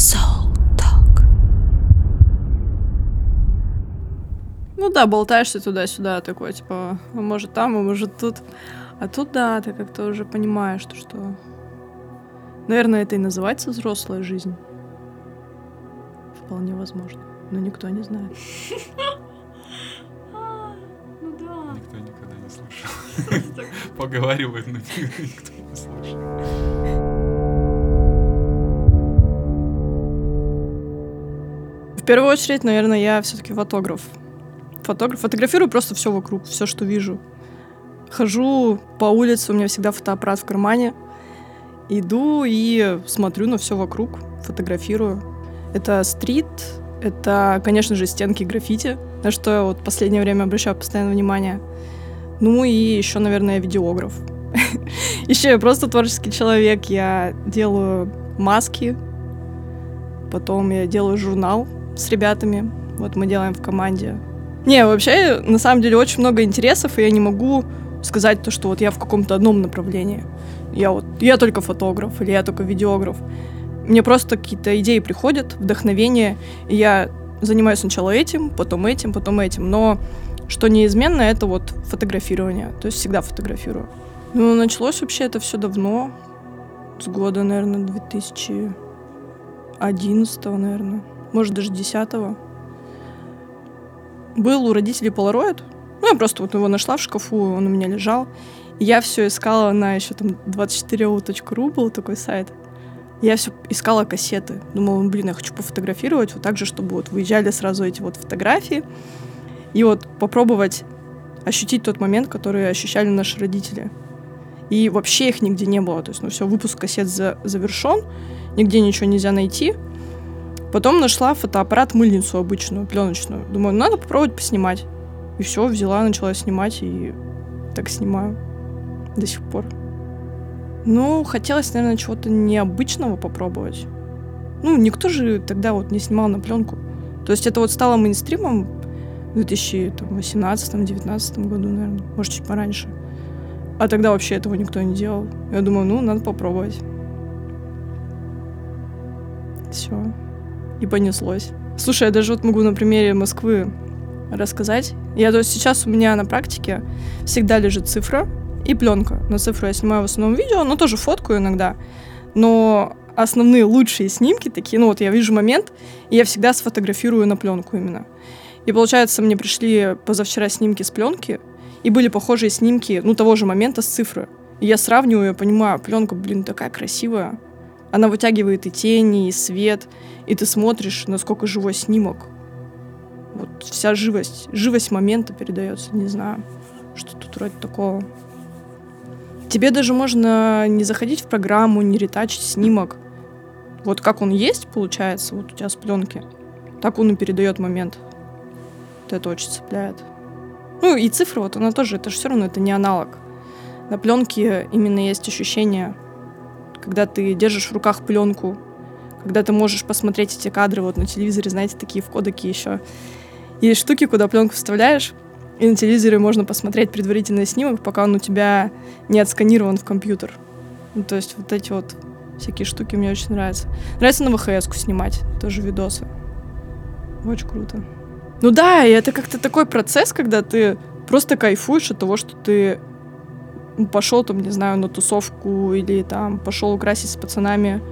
Soul Talk. Ну да, болтаешься туда-сюда, такой, типа, а может там, а может тут. А тут, да, ты как-то уже понимаешь, что, что... Наверное, это и называется взрослая жизнь. Вполне возможно. Но никто не знает. Ну да. Никто никогда не слышал. Поговаривают, но никто не слышал. Первую очередь, наверное, я все-таки фотограф. Фотограф. Фотографирую просто все вокруг, все, что вижу. Хожу по улице, у меня всегда фотоаппарат в кармане. Иду и смотрю на все вокруг, фотографирую. Это стрит, это, конечно же, стенки граффити, на что я вот в последнее время обращаю постоянно внимание. Ну и еще, наверное, видеограф. Еще я просто творческий человек. Я делаю маски, потом я делаю журнал с ребятами. Вот мы делаем в команде. Не, вообще, на самом деле, очень много интересов, и я не могу сказать то, что вот я в каком-то одном направлении. Я вот, я только фотограф, или я только видеограф. Мне просто какие-то идеи приходят, вдохновение, и я занимаюсь сначала этим, потом этим, потом этим. Но что неизменно, это вот фотографирование. То есть всегда фотографирую. Ну, началось вообще это все давно, с года, наверное, 2011, наверное, может, даже 10 Был у родителей полароид. Ну, я просто вот его нашла в шкафу, он у меня лежал. И я все искала на еще там 24.ru был такой сайт. Я все искала кассеты. Думала, блин, я хочу пофотографировать вот так же, чтобы вот выезжали сразу эти вот фотографии. И вот попробовать ощутить тот момент, который ощущали наши родители. И вообще их нигде не было. То есть, ну все, выпуск кассет за завершен, нигде ничего нельзя найти. Потом нашла фотоаппарат мыльницу обычную, пленочную. Думаю, надо попробовать поснимать. И все, взяла, начала снимать, и так снимаю до сих пор. Ну, хотелось, наверное, чего-то необычного попробовать. Ну, никто же тогда вот не снимал на пленку. То есть это вот стало мейнстримом в 2018-2019 году, наверное, может, чуть пораньше. А тогда вообще этого никто не делал. Я думаю, ну, надо попробовать. Все. И понеслось. Слушай, я даже вот могу на примере Москвы рассказать. Я то есть сейчас у меня на практике всегда лежит цифра и пленка. На цифру я снимаю в основном видео, но тоже фоткаю иногда. Но основные лучшие снимки такие, ну вот я вижу момент, и я всегда сфотографирую на пленку именно. И получается, мне пришли позавчера снимки с пленки, и были похожие снимки, ну, того же момента с цифры. И я сравниваю, я понимаю, пленка, блин, такая красивая. Она вытягивает и тени, и свет, и ты смотришь, насколько живой снимок. Вот вся живость, живость момента передается, не знаю, что тут вроде такого. Тебе даже можно не заходить в программу, не ретачить снимок. Вот как он есть, получается, вот у тебя с пленки, так он и передает момент. Вот это очень цепляет. Ну и цифра, вот она тоже, это же все равно, это не аналог. На пленке именно есть ощущение, когда ты держишь в руках пленку, когда ты можешь посмотреть эти кадры вот на телевизоре, знаете, такие в кодеке еще. Есть штуки, куда пленку вставляешь, и на телевизоре можно посмотреть предварительный снимок, пока он у тебя не отсканирован в компьютер. Ну, то есть вот эти вот всякие штуки мне очень нравятся. Нравится на ВХС-ку снимать, тоже видосы. Очень круто. Ну да, и это как-то такой процесс, когда ты просто кайфуешь от того, что ты пошел там, не знаю, на тусовку или там пошел украсить с пацанами,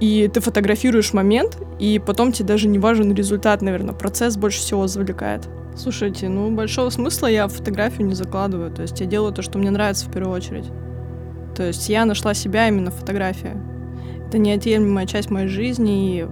и ты фотографируешь момент, и потом тебе даже не важен результат, наверное, процесс больше всего завлекает. Слушайте, ну большого смысла я фотографию не закладываю, то есть я делаю то, что мне нравится в первую очередь. То есть я нашла себя именно в фотографии. Это неотъемлемая часть моей жизни, и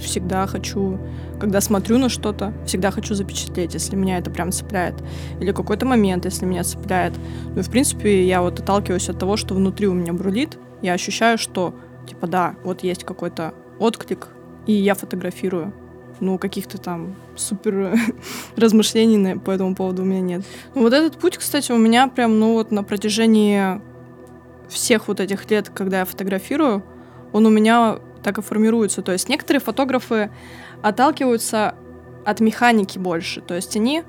всегда хочу когда смотрю на что-то, всегда хочу запечатлеть, если меня это прям цепляет. Или какой-то момент, если меня цепляет. Ну и, в принципе, я вот отталкиваюсь от того, что внутри у меня брулит. Я ощущаю, что, типа, да, вот есть какой-то отклик, и я фотографирую. Ну, каких-то там супер размышлений по этому поводу у меня нет. Ну, вот этот путь, кстати, у меня прям, ну, вот на протяжении всех вот этих лет, когда я фотографирую, он у меня так и формируется. То есть некоторые фотографы, отталкиваются от механики больше. То есть они,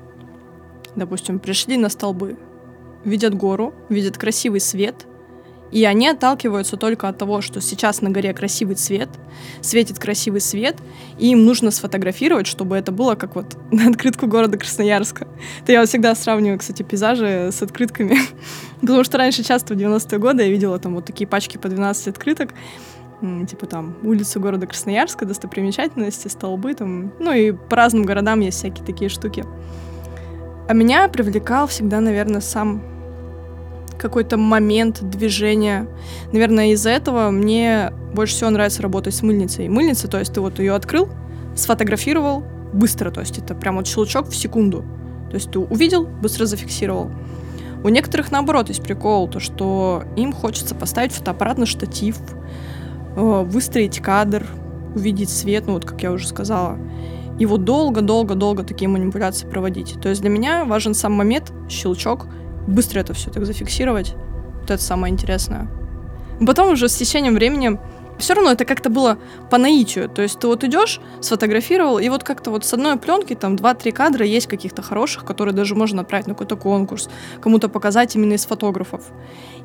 допустим, пришли на столбы, видят гору, видят красивый свет, И они отталкиваются только от того, что сейчас на горе красивый цвет, светит красивый свет, и им нужно сфотографировать, чтобы это было как вот на открытку города Красноярска. То я всегда сравниваю, кстати, пейзажи с открытками. Потому что раньше часто в 90-е годы я видела там вот такие пачки по 12 открыток, типа там улицы города Красноярска, достопримечательности, столбы там, ну и по разным городам есть всякие такие штуки. А меня привлекал всегда, наверное, сам какой-то момент движения. Наверное, из-за этого мне больше всего нравится работать с мыльницей. Мыльница, то есть ты вот ее открыл, сфотографировал быстро, то есть это прям вот щелчок в секунду. То есть ты увидел, быстро зафиксировал. У некоторых, наоборот, есть прикол, то что им хочется поставить фотоаппарат на штатив, э, выстроить кадр, увидеть свет, ну вот как я уже сказала. И вот долго-долго-долго такие манипуляции проводить. То есть для меня важен сам момент, щелчок, быстро это все так зафиксировать. Вот это самое интересное. Потом уже с течением времени все равно это как-то было по наитию. То есть ты вот идешь, сфотографировал, и вот как-то вот с одной пленки там 2-3 кадра есть каких-то хороших, которые даже можно отправить на какой-то конкурс, кому-то показать именно из фотографов.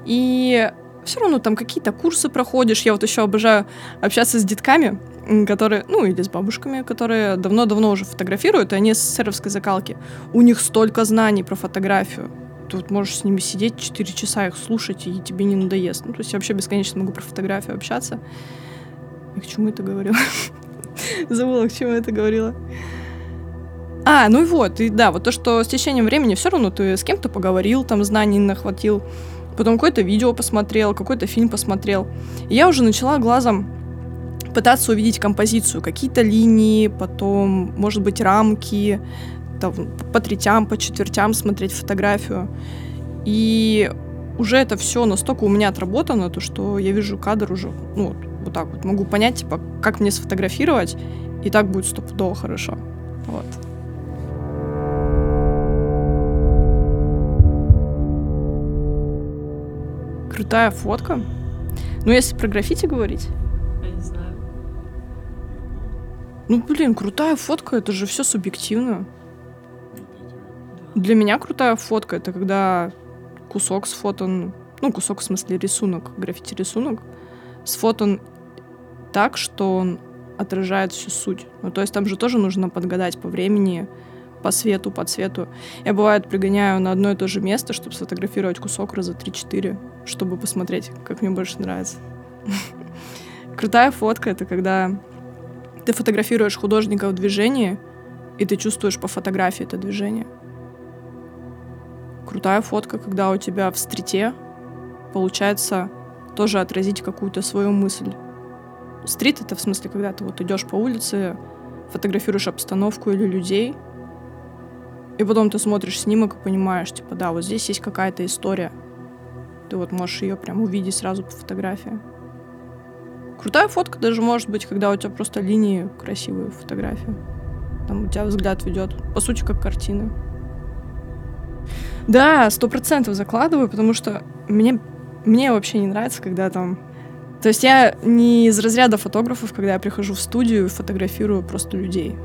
И все равно там какие-то курсы проходишь. Я вот еще обожаю общаться с детками, которые, ну, или с бабушками, которые давно-давно уже фотографируют, и они с серовской закалки. У них столько знаний про фотографию. Ты вот можешь с ними сидеть 4 часа, их слушать, и тебе не надоест. Ну, то есть я вообще бесконечно могу про фотографию общаться. И к чему это говорила? Забыла, к чему это говорила. А, ну и вот, и да, вот то, что с течением времени все равно ты с кем-то поговорил, там знаний нахватил, потом какое-то видео посмотрел, какой-то фильм посмотрел. И я уже начала глазом пытаться увидеть композицию, какие-то линии, потом, может быть, рамки, там, по третям, по четвертям смотреть фотографию. И уже это все настолько у меня отработано, то что я вижу кадр уже, ну, вот, вот так вот. Могу понять, типа, как мне сфотографировать, и так будет стопудово хорошо. Вот. Крутая фотка. Ну, если про граффити говорить. Я не знаю. Ну, блин, крутая фотка, это же все субъективно. Для меня крутая фотка это когда кусок сфотан, ну, кусок в смысле рисунок, граффити-рисунок, сфотан так, что он отражает всю суть. Ну, то есть там же тоже нужно подгадать по времени, по свету, по цвету. Я, бывает, пригоняю на одно и то же место, чтобы сфотографировать кусок раза 3-4, чтобы посмотреть, как мне больше нравится. Крутая фотка — это когда ты фотографируешь художника в движении, и ты чувствуешь по фотографии это движение. Крутая фотка, когда у тебя в стрите получается тоже отразить какую-то свою мысль. Стрит — это в смысле, когда ты вот идешь по улице, фотографируешь обстановку или людей — и потом ты смотришь снимок и понимаешь, типа, да, вот здесь есть какая-то история. Ты вот можешь ее прям увидеть сразу по фотографии. Крутая фотка даже может быть, когда у тебя просто линии красивые фотографии. Там у тебя взгляд ведет. По сути, как картины. Да, сто процентов закладываю, потому что мне, мне вообще не нравится, когда там... То есть я не из разряда фотографов, когда я прихожу в студию и фотографирую просто людей.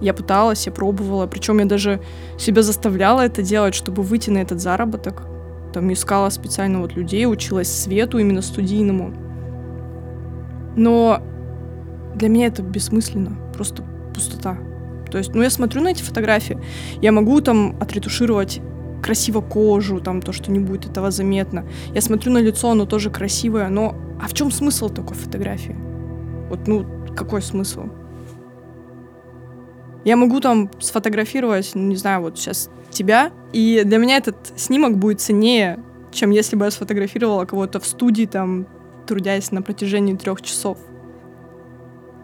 Я пыталась, я пробовала, причем я даже себя заставляла это делать, чтобы выйти на этот заработок. Там искала специально вот людей, училась свету именно студийному. Но для меня это бессмысленно, просто пустота. То есть, ну, я смотрю на эти фотографии, я могу там отретушировать красиво кожу, там то, что не будет этого заметно. Я смотрю на лицо, оно тоже красивое, но а в чем смысл такой фотографии? Вот, ну, какой смысл? Я могу там сфотографировать, ну, не знаю, вот сейчас тебя, и для меня этот снимок будет ценнее, чем если бы я сфотографировала кого-то в студии, там, трудясь на протяжении трех часов.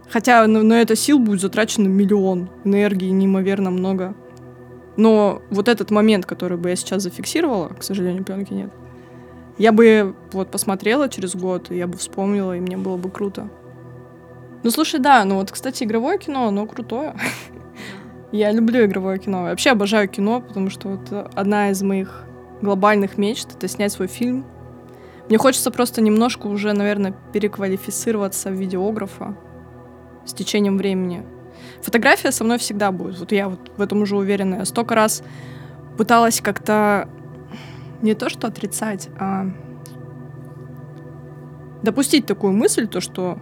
Хотя на, на это сил будет затрачено миллион, энергии неимоверно много. Но вот этот момент, который бы я сейчас зафиксировала, к сожалению, пленки нет, я бы вот посмотрела через год, и я бы вспомнила, и мне было бы круто. Ну, слушай, да, ну вот, кстати, игровое кино, оно крутое. Я люблю игровое кино. вообще обожаю кино, потому что вот одна из моих глобальных мечт — это снять свой фильм. Мне хочется просто немножко уже, наверное, переквалифицироваться в видеографа с течением времени. Фотография со мной всегда будет. Вот я вот в этом уже уверена. Я столько раз пыталась как-то не то что отрицать, а допустить такую мысль, то что,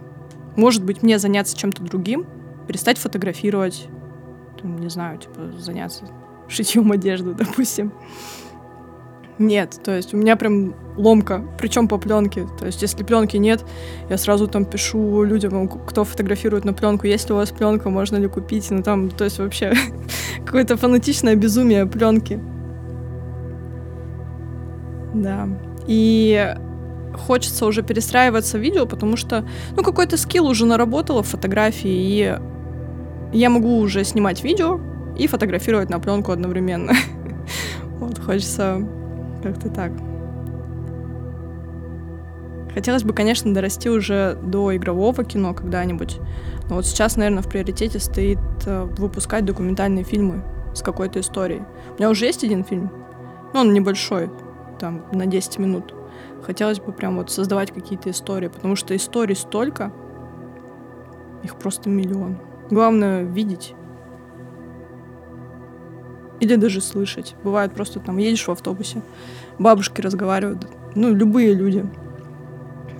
может быть, мне заняться чем-то другим, перестать фотографировать, не знаю, типа заняться шитьем одежды, допустим. Нет, то есть у меня прям ломка, причем по пленке. То есть если пленки нет, я сразу там пишу людям, кто фотографирует на пленку, есть ли у вас пленка, можно ли купить. Ну там, то есть вообще какое-то фанатичное безумие пленки. Да. И хочется уже перестраиваться в видео, потому что, ну, какой-то скилл уже наработала в фотографии, и я могу уже снимать видео и фотографировать на пленку одновременно. Вот, хочется как-то так. Хотелось бы, конечно, дорасти уже до игрового кино когда-нибудь. Но вот сейчас, наверное, в приоритете стоит э, выпускать документальные фильмы с какой-то историей. У меня уже есть один фильм, но он небольшой, там, на 10 минут. Хотелось бы прям вот создавать какие-то истории, потому что историй столько, их просто миллион. Главное видеть или даже слышать. Бывает просто там едешь в автобусе, бабушки разговаривают, ну, любые люди.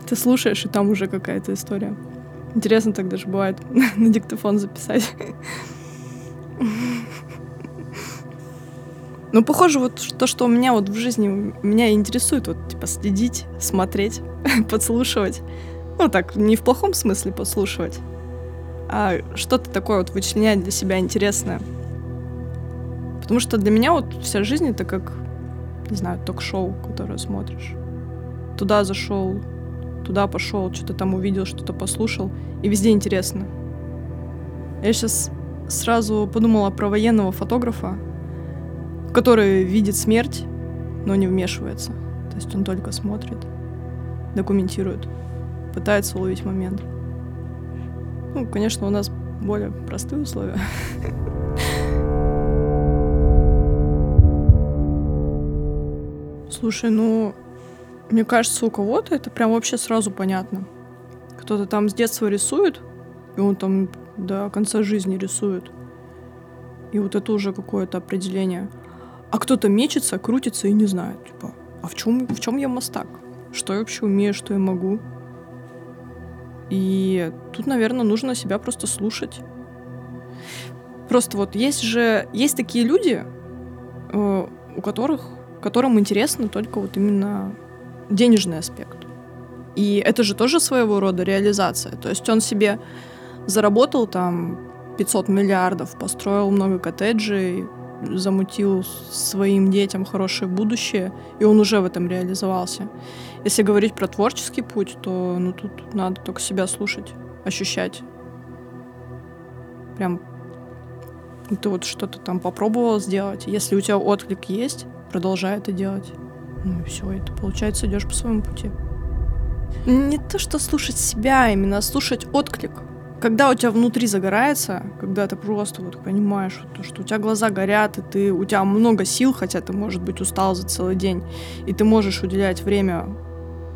Ты слушаешь, и там уже какая-то история. Интересно так даже бывает на диктофон записать. Ну, похоже, вот то, что у меня вот в жизни меня интересует, вот, типа, следить, смотреть, подслушивать. Ну, так, не в плохом смысле подслушивать, а что-то такое вот вычленять для себя интересное. Потому что для меня вот вся жизнь это как, не знаю, ток-шоу, которое смотришь. Туда зашел, туда пошел, что-то там увидел, что-то послушал, и везде интересно. Я сейчас сразу подумала про военного фотографа, который видит смерть, но не вмешивается. То есть он только смотрит, документирует, пытается уловить момент. Ну, конечно, у нас более простые условия. Слушай, ну, мне кажется, у кого-то это прям вообще сразу понятно. Кто-то там с детства рисует, и он там до конца жизни рисует. И вот это уже какое-то определение. А кто-то мечется, крутится и не знает, типа, а в чем, в чем я мастак? Что я вообще умею, что я могу? И тут, наверное, нужно себя просто слушать. Просто вот есть же, есть такие люди, э, у которых которым интересно только вот именно денежный аспект. И это же тоже своего рода реализация. То есть он себе заработал там 500 миллиардов, построил много коттеджей, замутил своим детям хорошее будущее, и он уже в этом реализовался. Если говорить про творческий путь, то ну, тут надо только себя слушать, ощущать. Прям ты вот что-то там попробовал сделать. Если у тебя отклик есть, продолжай это делать. Ну и все, и ты, получается, идешь по своему пути. Не то, что слушать себя, а именно слушать отклик. Когда у тебя внутри загорается, когда ты просто вот понимаешь, то, что у тебя глаза горят, и ты, у тебя много сил, хотя ты, может быть, устал за целый день, и ты можешь уделять время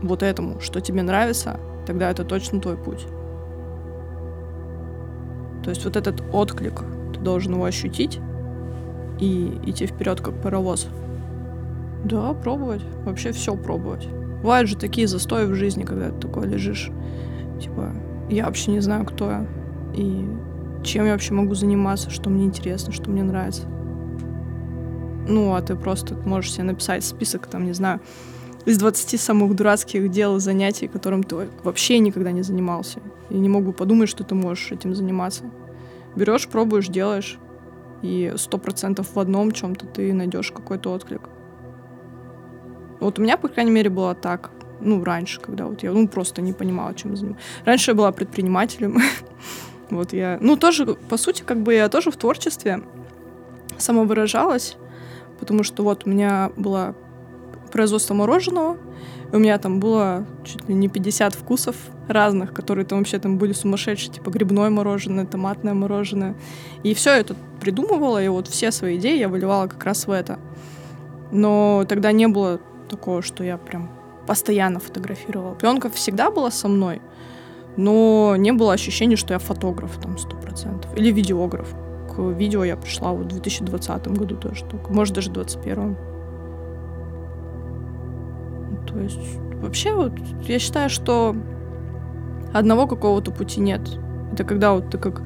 вот этому, что тебе нравится, тогда это точно твой путь. То есть вот этот отклик, ты должен его ощутить и идти вперед, как паровоз. Да, пробовать. Вообще все пробовать. Бывают же такие застои в жизни, когда ты такой лежишь. Типа, я вообще не знаю, кто я. И чем я вообще могу заниматься, что мне интересно, что мне нравится. Ну, а ты просто можешь себе написать список, там, не знаю, из 20 самых дурацких дел, занятий, которым ты вообще никогда не занимался. И не могу подумать, что ты можешь этим заниматься. Берешь, пробуешь, делаешь, и сто процентов в одном чем-то ты найдешь какой-то отклик. Вот у меня, по крайней мере, было так. Ну, раньше, когда вот я, ну, просто не понимала, чем занимаюсь. Раньше я была предпринимателем. вот я, ну, тоже, по сути, как бы я тоже в творчестве самовыражалась, потому что вот у меня было производство мороженого, у меня там было чуть ли не 50 вкусов разных, которые там вообще там были сумасшедшие, типа грибное мороженое, томатное мороженое. И все это придумывала, и вот все свои идеи я выливала как раз в это. Но тогда не было такого, что я прям постоянно фотографировала. Пленка всегда была со мной, но не было ощущения, что я фотограф там сто процентов или видеограф. К видео я пришла вот в 2020 году тоже только, может даже в 2021. То есть вообще вот я считаю, что одного какого-то пути нет. Это когда вот ты как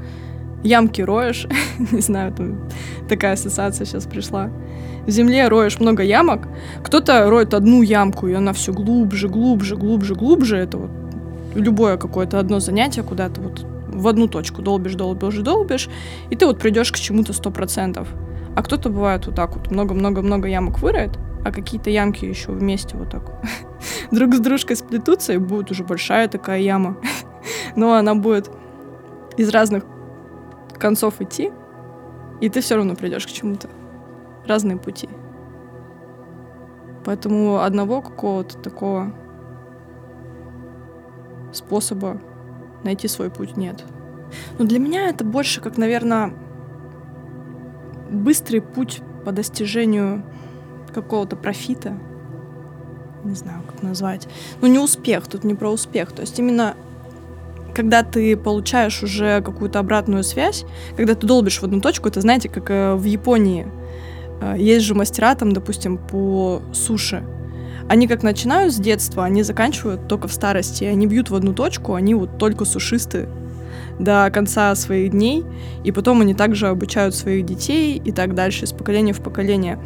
ямки роешь, не знаю, там такая ассоциация сейчас пришла. В земле роешь много ямок, кто-то роет одну ямку, и она все глубже, глубже, глубже, глубже. Это вот любое какое-то одно занятие куда-то вот в одну точку долбишь, долбишь, долбишь, и ты вот придешь к чему-то сто процентов. А кто-то бывает вот так вот много-много-много ямок выроет, а какие-то ямки еще вместе вот так друг с дружкой сплетутся, и будет уже большая такая яма. Но она будет из разных концов идти, и ты все равно придешь к чему-то. Разные пути. Поэтому одного какого-то такого способа найти свой путь нет. Но для меня это больше как, наверное, быстрый путь по достижению какого-то профита. Не знаю, как назвать. Ну, не успех, тут не про успех. То есть именно когда ты получаешь уже какую-то обратную связь, когда ты долбишь в одну точку, это, знаете, как э, в Японии. Э, есть же мастера там, допустим, по суше. Они как начинают с детства, они заканчивают только в старости. Они бьют в одну точку, они вот только сушисты до конца своих дней, и потом они также обучают своих детей и так дальше, из поколения в поколение.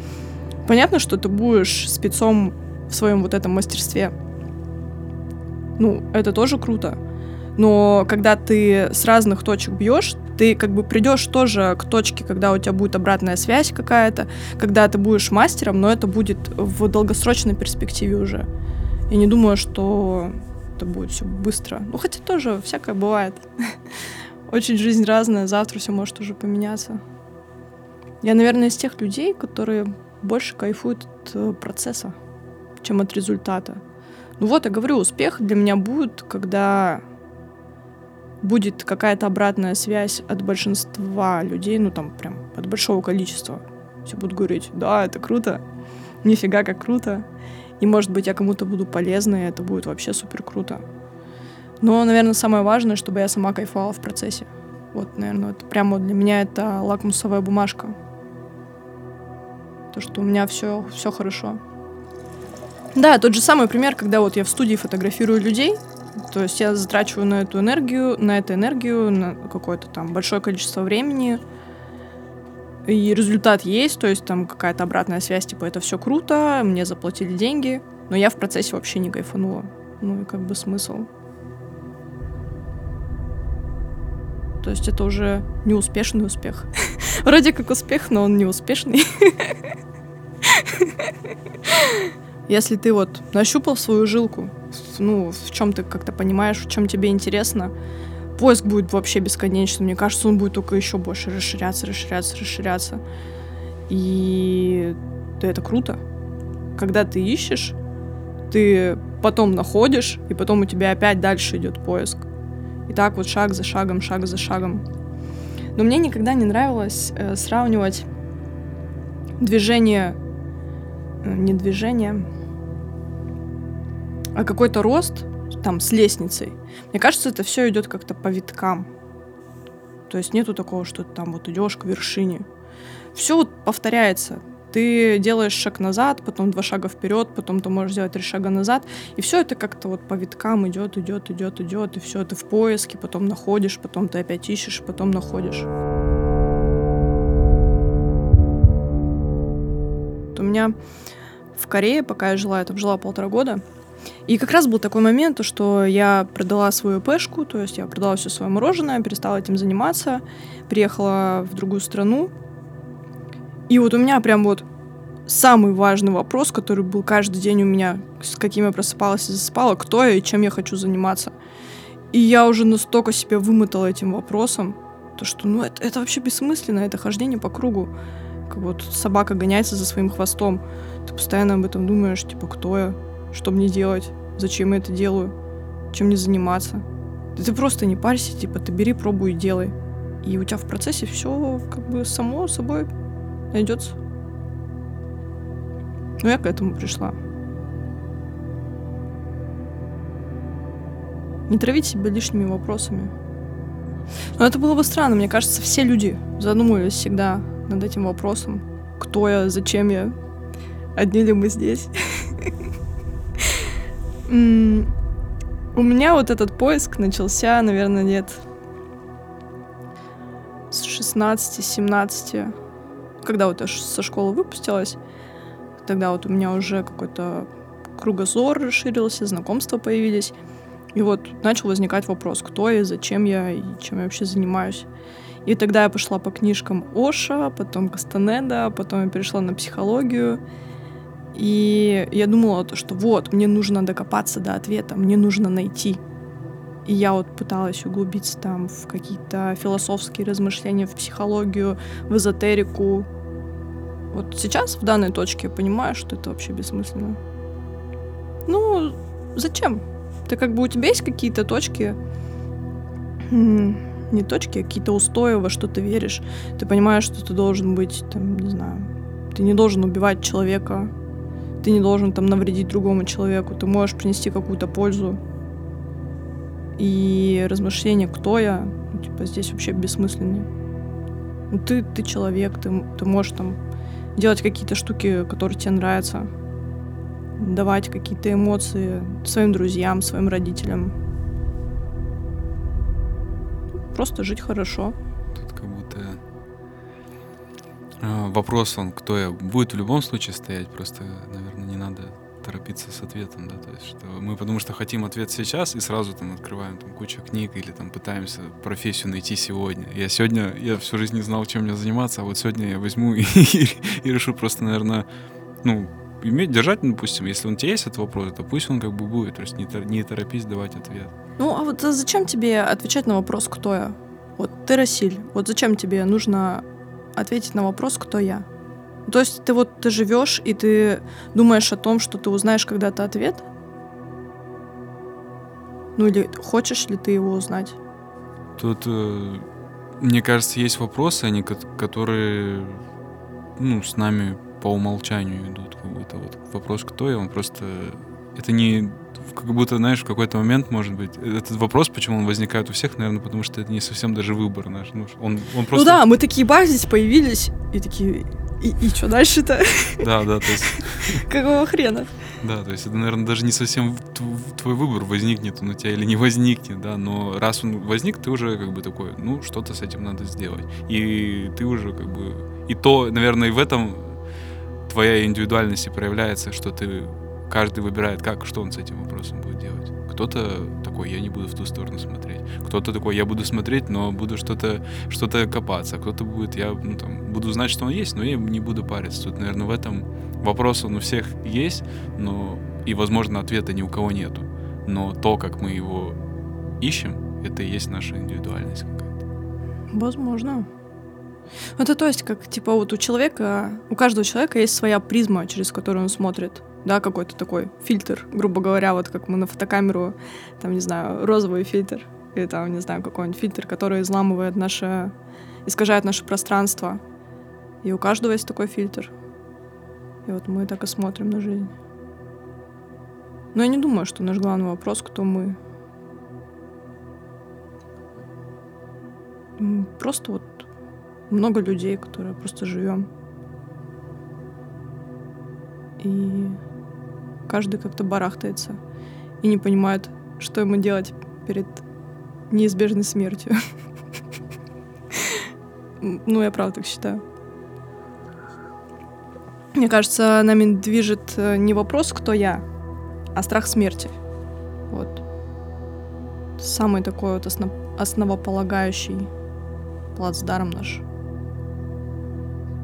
Понятно, что ты будешь спецом в своем вот этом мастерстве. Ну, это тоже круто. Но когда ты с разных точек бьешь, ты как бы придешь тоже к точке, когда у тебя будет обратная связь какая-то, когда ты будешь мастером, но это будет в долгосрочной перспективе уже. Я не думаю, что это будет все быстро. Ну, хотя тоже всякое бывает. Очень жизнь разная, завтра все может уже поменяться. Я, наверное, из тех людей, которые больше кайфуют от э, процесса, чем от результата. Ну вот, я говорю, успех для меня будет, когда будет какая-то обратная связь от большинства людей, ну там прям от большого количества. Все будут говорить, да, это круто, нифига как круто. И может быть я кому-то буду полезна, и это будет вообще супер круто. Но, наверное, самое важное, чтобы я сама кайфовала в процессе. Вот, наверное, это прямо для меня это лакмусовая бумажка. То, что у меня все, все хорошо. Да, тот же самый пример, когда вот я в студии фотографирую людей, то есть я затрачиваю на эту энергию, на эту энергию, на какое-то там большое количество времени, и результат есть, то есть там какая-то обратная связь, типа это все круто, мне заплатили деньги, но я в процессе вообще не кайфанула. Ну и как бы смысл. То есть это уже неуспешный успех. Вроде как успех, но он неуспешный. Если ты вот нащупал свою жилку, ну, в чем ты как-то понимаешь, в чем тебе интересно, поиск будет вообще бесконечным. Мне кажется, он будет только еще больше расширяться, расширяться, расширяться. И да, это круто. Когда ты ищешь, ты потом находишь, и потом у тебя опять дальше идет поиск. И так вот шаг за шагом, шаг за шагом. Но мне никогда не нравилось э, сравнивать движение, э, не движение, а какой-то рост там с лестницей. Мне кажется, это все идет как-то по виткам. То есть нету такого, что ты там вот идешь к вершине. Все вот повторяется. Ты делаешь шаг назад, потом два шага вперед, потом ты можешь сделать три шага назад. И все это как-то вот по виткам идет, идет, идет, идет. И все это в поиске, потом находишь, потом ты опять ищешь, потом находишь. У меня в Корее, пока я жила, я там жила полтора года, и как раз был такой момент, что я продала свою пешку, то есть я продала все свое мороженое, перестала этим заниматься, приехала в другую страну. И вот у меня прям вот самый важный вопрос, который был каждый день у меня, с каким я просыпалась и засыпала, кто я и чем я хочу заниматься. И я уже настолько себя вымотала этим вопросом, то что, ну, это, это вообще бессмысленно, это хождение по кругу. Как вот собака гоняется за своим хвостом. Ты постоянно об этом думаешь, типа, кто я, что мне делать? Зачем я это делаю? Чем мне заниматься? Ты просто не парься, типа, ты бери, пробуй и делай. И у тебя в процессе все как бы само собой найдется. Ну, я к этому пришла. Не травить себя лишними вопросами. Но это было бы странно. Мне кажется, все люди задумывались всегда над этим вопросом. Кто я, зачем я, одни ли мы здесь. У меня вот этот поиск начался, наверное, лет с 16-17, когда вот я со школы выпустилась. Тогда вот у меня уже какой-то кругозор расширился, знакомства появились. И вот начал возникать вопрос, кто я, зачем я и чем я вообще занимаюсь. И тогда я пошла по книжкам Оша, потом Кастанеда, потом я перешла на психологию. И я думала, то, что вот, мне нужно докопаться до ответа, мне нужно найти. И я вот пыталась углубиться там в какие-то философские размышления, в психологию, в эзотерику. Вот сейчас, в данной точке, я понимаю, что это вообще бессмысленно. Ну, зачем? Ты как бы у тебя есть какие-то точки, не точки, а какие-то устои, во что ты веришь. Ты понимаешь, что ты должен быть, там, не знаю, ты не должен убивать человека, ты не должен там навредить другому человеку, ты можешь принести какую-то пользу. И размышления, кто я, ну, типа, здесь вообще бессмысленнее. Ну, ты, ты человек, ты, ты можешь там делать какие-то штуки, которые тебе нравятся, давать какие-то эмоции своим друзьям, своим родителям. Просто жить хорошо. Тут как будто а, вопрос, он кто я, будет в любом случае стоять, просто, наверное, надо торопиться с ответом, да, то есть что мы потому что хотим ответ сейчас и сразу там открываем там кучу книг или там пытаемся профессию найти сегодня. Я сегодня, я всю жизнь не знал, чем мне заниматься, а вот сегодня я возьму и, и решу просто, наверное, ну, иметь, держать, допустим, если он у тебя есть этот вопрос, то пусть он как бы будет, то есть не, не торопись давать ответ. Ну, а вот а зачем тебе отвечать на вопрос, кто я? Вот ты Расиль, вот зачем тебе нужно ответить на вопрос, кто я? То есть ты вот ты живешь и ты думаешь о том, что ты узнаешь когда-то ответ? Ну или хочешь ли ты его узнать? Тут, э, мне кажется, есть вопросы, они, ко- которые, ну, с нами по умолчанию идут. Как будто вот вопрос, кто я, он просто... Это не... Как будто, знаешь, в какой-то момент, может быть, этот вопрос, почему он возникает у всех, наверное, потому что это не совсем даже выбор наш. Ну, он, он просто... Ну да, мы такие бах здесь появились и такие, и, и что дальше-то? Да, да, то есть, Какого хрена? да, то есть это, наверное, даже не совсем тв- твой выбор, возникнет он у тебя или не возникнет, да, но раз он возник, ты уже как бы такой, ну, что-то с этим надо сделать. И ты уже как бы... И то, наверное, и в этом твоя индивидуальность и проявляется, что ты каждый выбирает, как, что он с этим вопросом будет делать. Кто-то такой, я не буду в ту сторону смотреть. Кто-то такой, я буду смотреть, но буду что-то что копаться. Кто-то будет, я ну, там, буду знать, что он есть, но я не буду париться. Тут, наверное, в этом вопрос он у всех есть, но и, возможно, ответа ни у кого нету. Но то, как мы его ищем, это и есть наша индивидуальность какая-то. Возможно. Это то есть, как, типа, вот у человека, у каждого человека есть своя призма, через которую он смотрит, да, какой-то такой фильтр, грубо говоря, вот как мы на фотокамеру, там, не знаю, розовый фильтр, или там, не знаю, какой-нибудь фильтр, который изламывает наше, искажает наше пространство. И у каждого есть такой фильтр. И вот мы так и смотрим на жизнь. Но я не думаю, что наш главный вопрос, кто мы. Просто вот много людей, которые просто живем. И каждый как-то барахтается и не понимает, что ему делать перед неизбежной смертью. Ну, я правда так считаю. Мне кажется, нами движет э, не вопрос, кто я, а страх смерти. Вот. Самый такой вот основ- основополагающий плацдарм наш.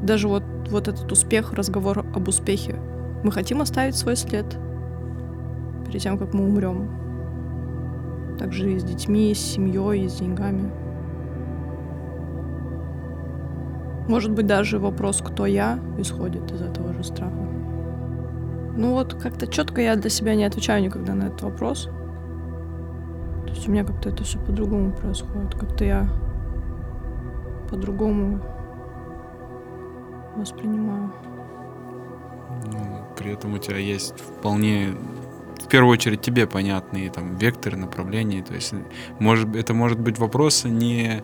Даже вот, вот этот успех, разговор об успехе. Мы хотим оставить свой след перед тем, как мы умрем. Также и с детьми, и с семьей, и с деньгами. Может быть, даже вопрос, кто я, исходит из этого же страха. Ну вот, как-то четко я для себя не отвечаю никогда на этот вопрос. То есть у меня как-то это все по-другому происходит. Как-то я по-другому воспринимаю. При этом у тебя есть вполне в первую очередь тебе понятные там векторы, направления. То есть может, это может быть вопрос, не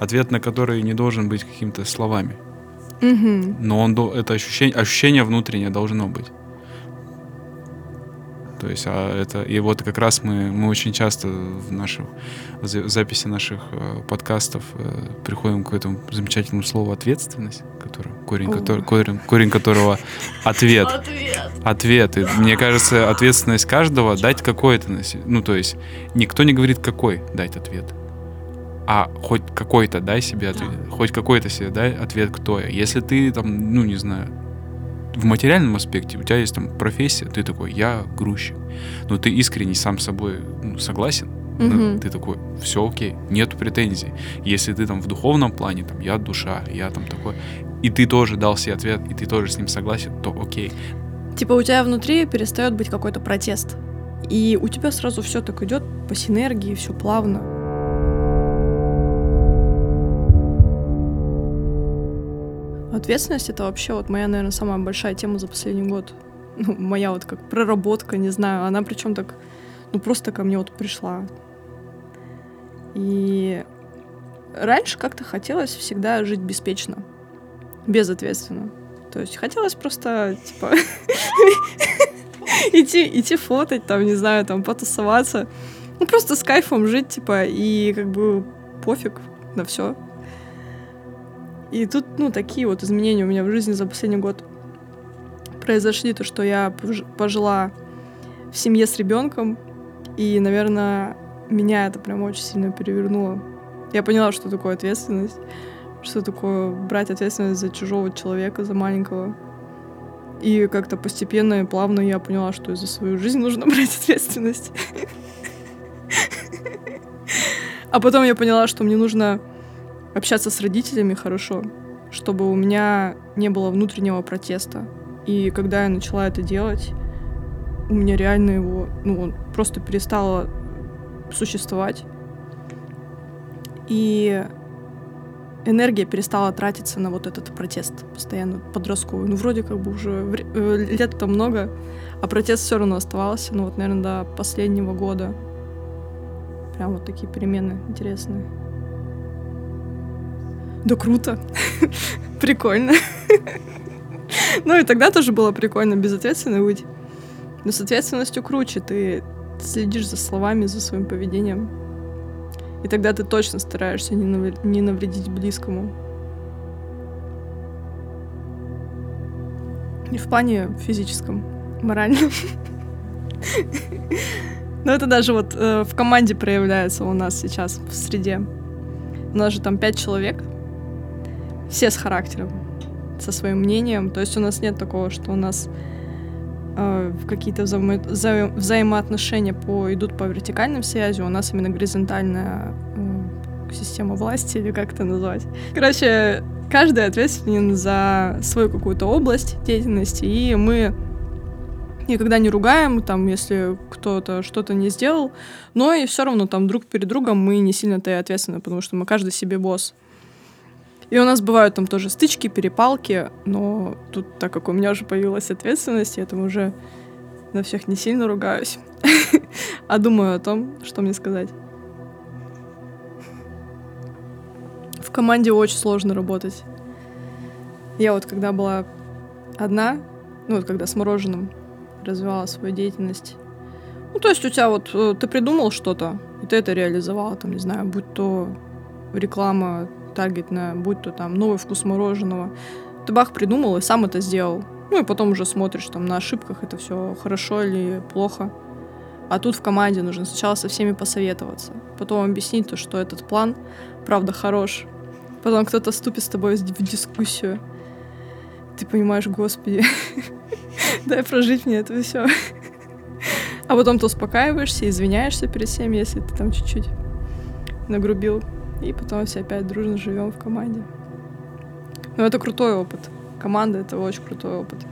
ответ на который не должен быть какими-то словами. Угу. Но он, это ощущение, ощущение внутреннее должно быть. То есть, а это, и вот как раз мы, мы очень часто в наших в записи наших э, подкастов э, приходим к этому замечательному слову ответственность, который, корень, который, корень, корень которого ответ. Ответ. Ответ. И мне кажется, ответственность каждого дать какой-то, ну, то есть, никто не говорит, какой дать ответ а хоть какой-то дай себе ответ, да. хоть какой-то себе дай ответ, кто я. Если ты там, ну не знаю, в материальном аспекте у тебя есть там профессия, ты такой, я грузчик, но ты искренне сам с собой ну, согласен, угу. ну, ты такой, все окей, нету претензий. Если ты там в духовном плане, там, я душа, я там такой, и ты тоже дал себе ответ, и ты тоже с ним согласен, то окей. Типа у тебя внутри перестает быть какой-то протест. И у тебя сразу все так идет по синергии, все плавно. Ответственность — это вообще вот моя, наверное, самая большая тема за последний год. Ну, моя вот как проработка, не знаю. Она причем так, ну, просто ко мне вот пришла. И раньше как-то хотелось всегда жить беспечно, безответственно. То есть хотелось просто, типа, идти, идти фотать, там, не знаю, там, потусоваться. Ну, просто с кайфом жить, типа, и как бы пофиг на все. И тут, ну, такие вот изменения у меня в жизни за последний год произошли, то, что я пожила в семье с ребенком, и, наверное, меня это прям очень сильно перевернуло. Я поняла, что такое ответственность, что такое брать ответственность за чужого человека, за маленького. И как-то постепенно и плавно я поняла, что за свою жизнь нужно брать ответственность. А потом я поняла, что мне нужно общаться с родителями хорошо, чтобы у меня не было внутреннего протеста. И когда я начала это делать, у меня реально его, ну, он просто перестало существовать. И энергия перестала тратиться на вот этот протест постоянно подростковый. Ну, вроде как бы уже э, лет-то много, а протест все равно оставался. Ну, вот, наверное, до последнего года. Прям вот такие перемены интересные. Да круто. Прикольно. Ну и тогда тоже было прикольно безответственно быть. Но с ответственностью круче. Ты следишь за словами, за своим поведением. И тогда ты точно стараешься не, навр... не навредить близкому. Не в плане физическом, моральном. Но это даже вот э, в команде проявляется у нас сейчас в среде. У нас же там пять человек, все с характером, со своим мнением. То есть у нас нет такого, что у нас э, какие-то взаимо вза взаимоотношения по, идут по вертикальным связям, у нас именно горизонтальная э, система власти, или как это назвать. Короче, каждый ответственен за свою какую-то область деятельности, и мы никогда не ругаем, там, если кто-то что-то не сделал, но и все равно там друг перед другом мы не сильно-то и ответственны, потому что мы каждый себе босс. И у нас бывают там тоже стычки, перепалки, но тут, так как у меня уже появилась ответственность, я там уже на всех не сильно ругаюсь, а думаю о том, что мне сказать. В команде очень сложно работать. Я вот когда была одна, ну вот когда с мороженым развивала свою деятельность, ну то есть у тебя вот, э, ты придумал что-то, и ты это реализовала, там, не знаю, будь то реклама таргетная, будь то там новый вкус мороженого. Ты бах придумал и сам это сделал. Ну и потом уже смотришь там на ошибках, это все хорошо или плохо. А тут в команде нужно сначала со всеми посоветоваться, потом объяснить то, что этот план правда хорош. Потом кто-то ступит с тобой в дискуссию. Ты понимаешь, господи, дай прожить мне это все. А потом ты успокаиваешься, извиняешься перед всеми, если ты там чуть-чуть нагрубил. И потом все опять дружно живем в команде. Но это крутой опыт. Команда — это очень крутой опыт.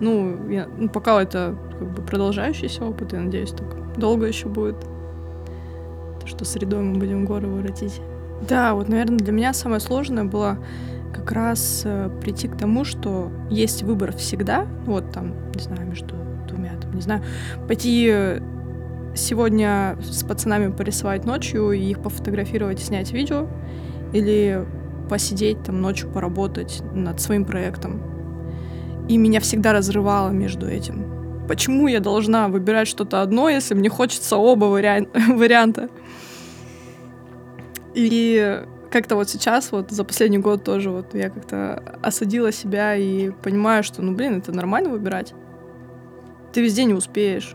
Ну, я, ну, пока это как бы продолжающийся опыт, я надеюсь, так долго еще будет. То, что средой мы будем горы воротить. Да, вот, наверное, для меня самое сложное было как раз э, прийти к тому, что есть выбор всегда, вот там, не знаю, между двумя, там, не знаю, пойти сегодня с пацанами порисовать ночью и их пофотографировать снять видео, или посидеть там ночью поработать над своим проектом. И меня всегда разрывало между этим. почему я должна выбирать что-то одно, если мне хочется оба вариан- варианта? И как-то вот сейчас, вот за последний год тоже вот я как-то осадила себя и понимаю, что, ну, блин, это нормально выбирать. Ты везде не успеешь,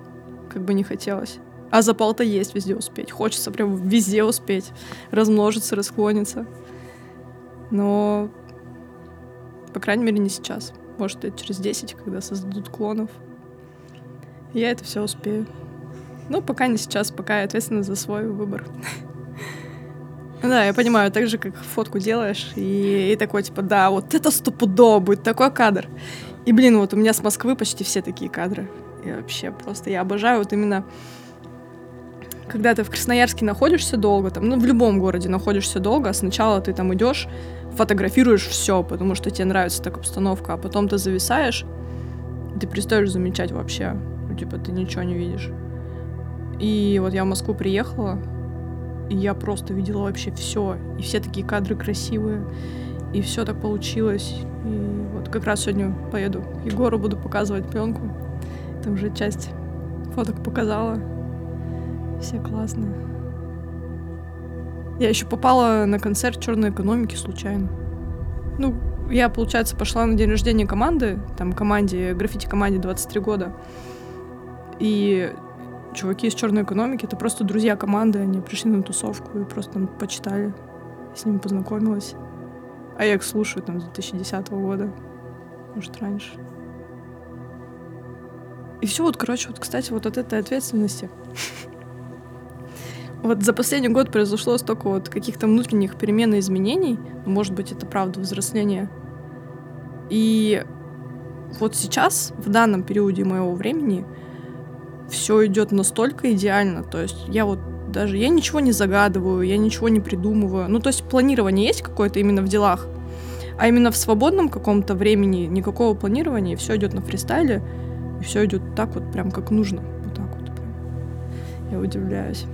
как бы не хотелось. А запал-то есть везде успеть. Хочется прям везде успеть. Размножиться, расклониться. Но, по крайней мере, не сейчас. Может, лет через 10, когда создадут клонов. Я это все успею. Ну, пока не сейчас, пока я ответственна за свой выбор. Да, я понимаю, так же, как фотку делаешь, и, и такой, типа, да, вот это стопудово будет такой кадр. И, блин, вот у меня с Москвы почти все такие кадры. И вообще просто я обожаю вот именно когда ты в Красноярске находишься долго, там, ну, в любом городе находишься долго, а сначала ты там идешь, фотографируешь все, потому что тебе нравится так обстановка, а потом ты зависаешь, ты перестаешь замечать вообще, ну, типа, ты ничего не видишь. И вот я в Москву приехала, и я просто видела вообще все. И все такие кадры красивые. И все так получилось. И вот как раз сегодня поеду к Егору, буду показывать пленку. Там уже часть фоток показала. Все классные. Я еще попала на концерт черной экономики случайно. Ну, я, получается, пошла на день рождения команды, там команде, граффити-команде 23 года. И чуваки из черной экономики, это просто друзья команды, они пришли на тусовку и просто там почитали, с ними познакомилась. А я их слушаю там с 2010 года, может, раньше. И все вот, короче, вот, кстати, вот от этой ответственности. Вот за последний год произошло столько вот каких-то внутренних перемен и изменений. Может быть, это правда взросление. И вот сейчас, в данном периоде моего времени, все идет настолько идеально. То есть я вот даже я ничего не загадываю, я ничего не придумываю. Ну, то есть планирование есть какое-то именно в делах, а именно в свободном каком-то времени никакого планирования, все идет на фристайле, и все идет так вот прям как нужно. Вот так вот. Я удивляюсь.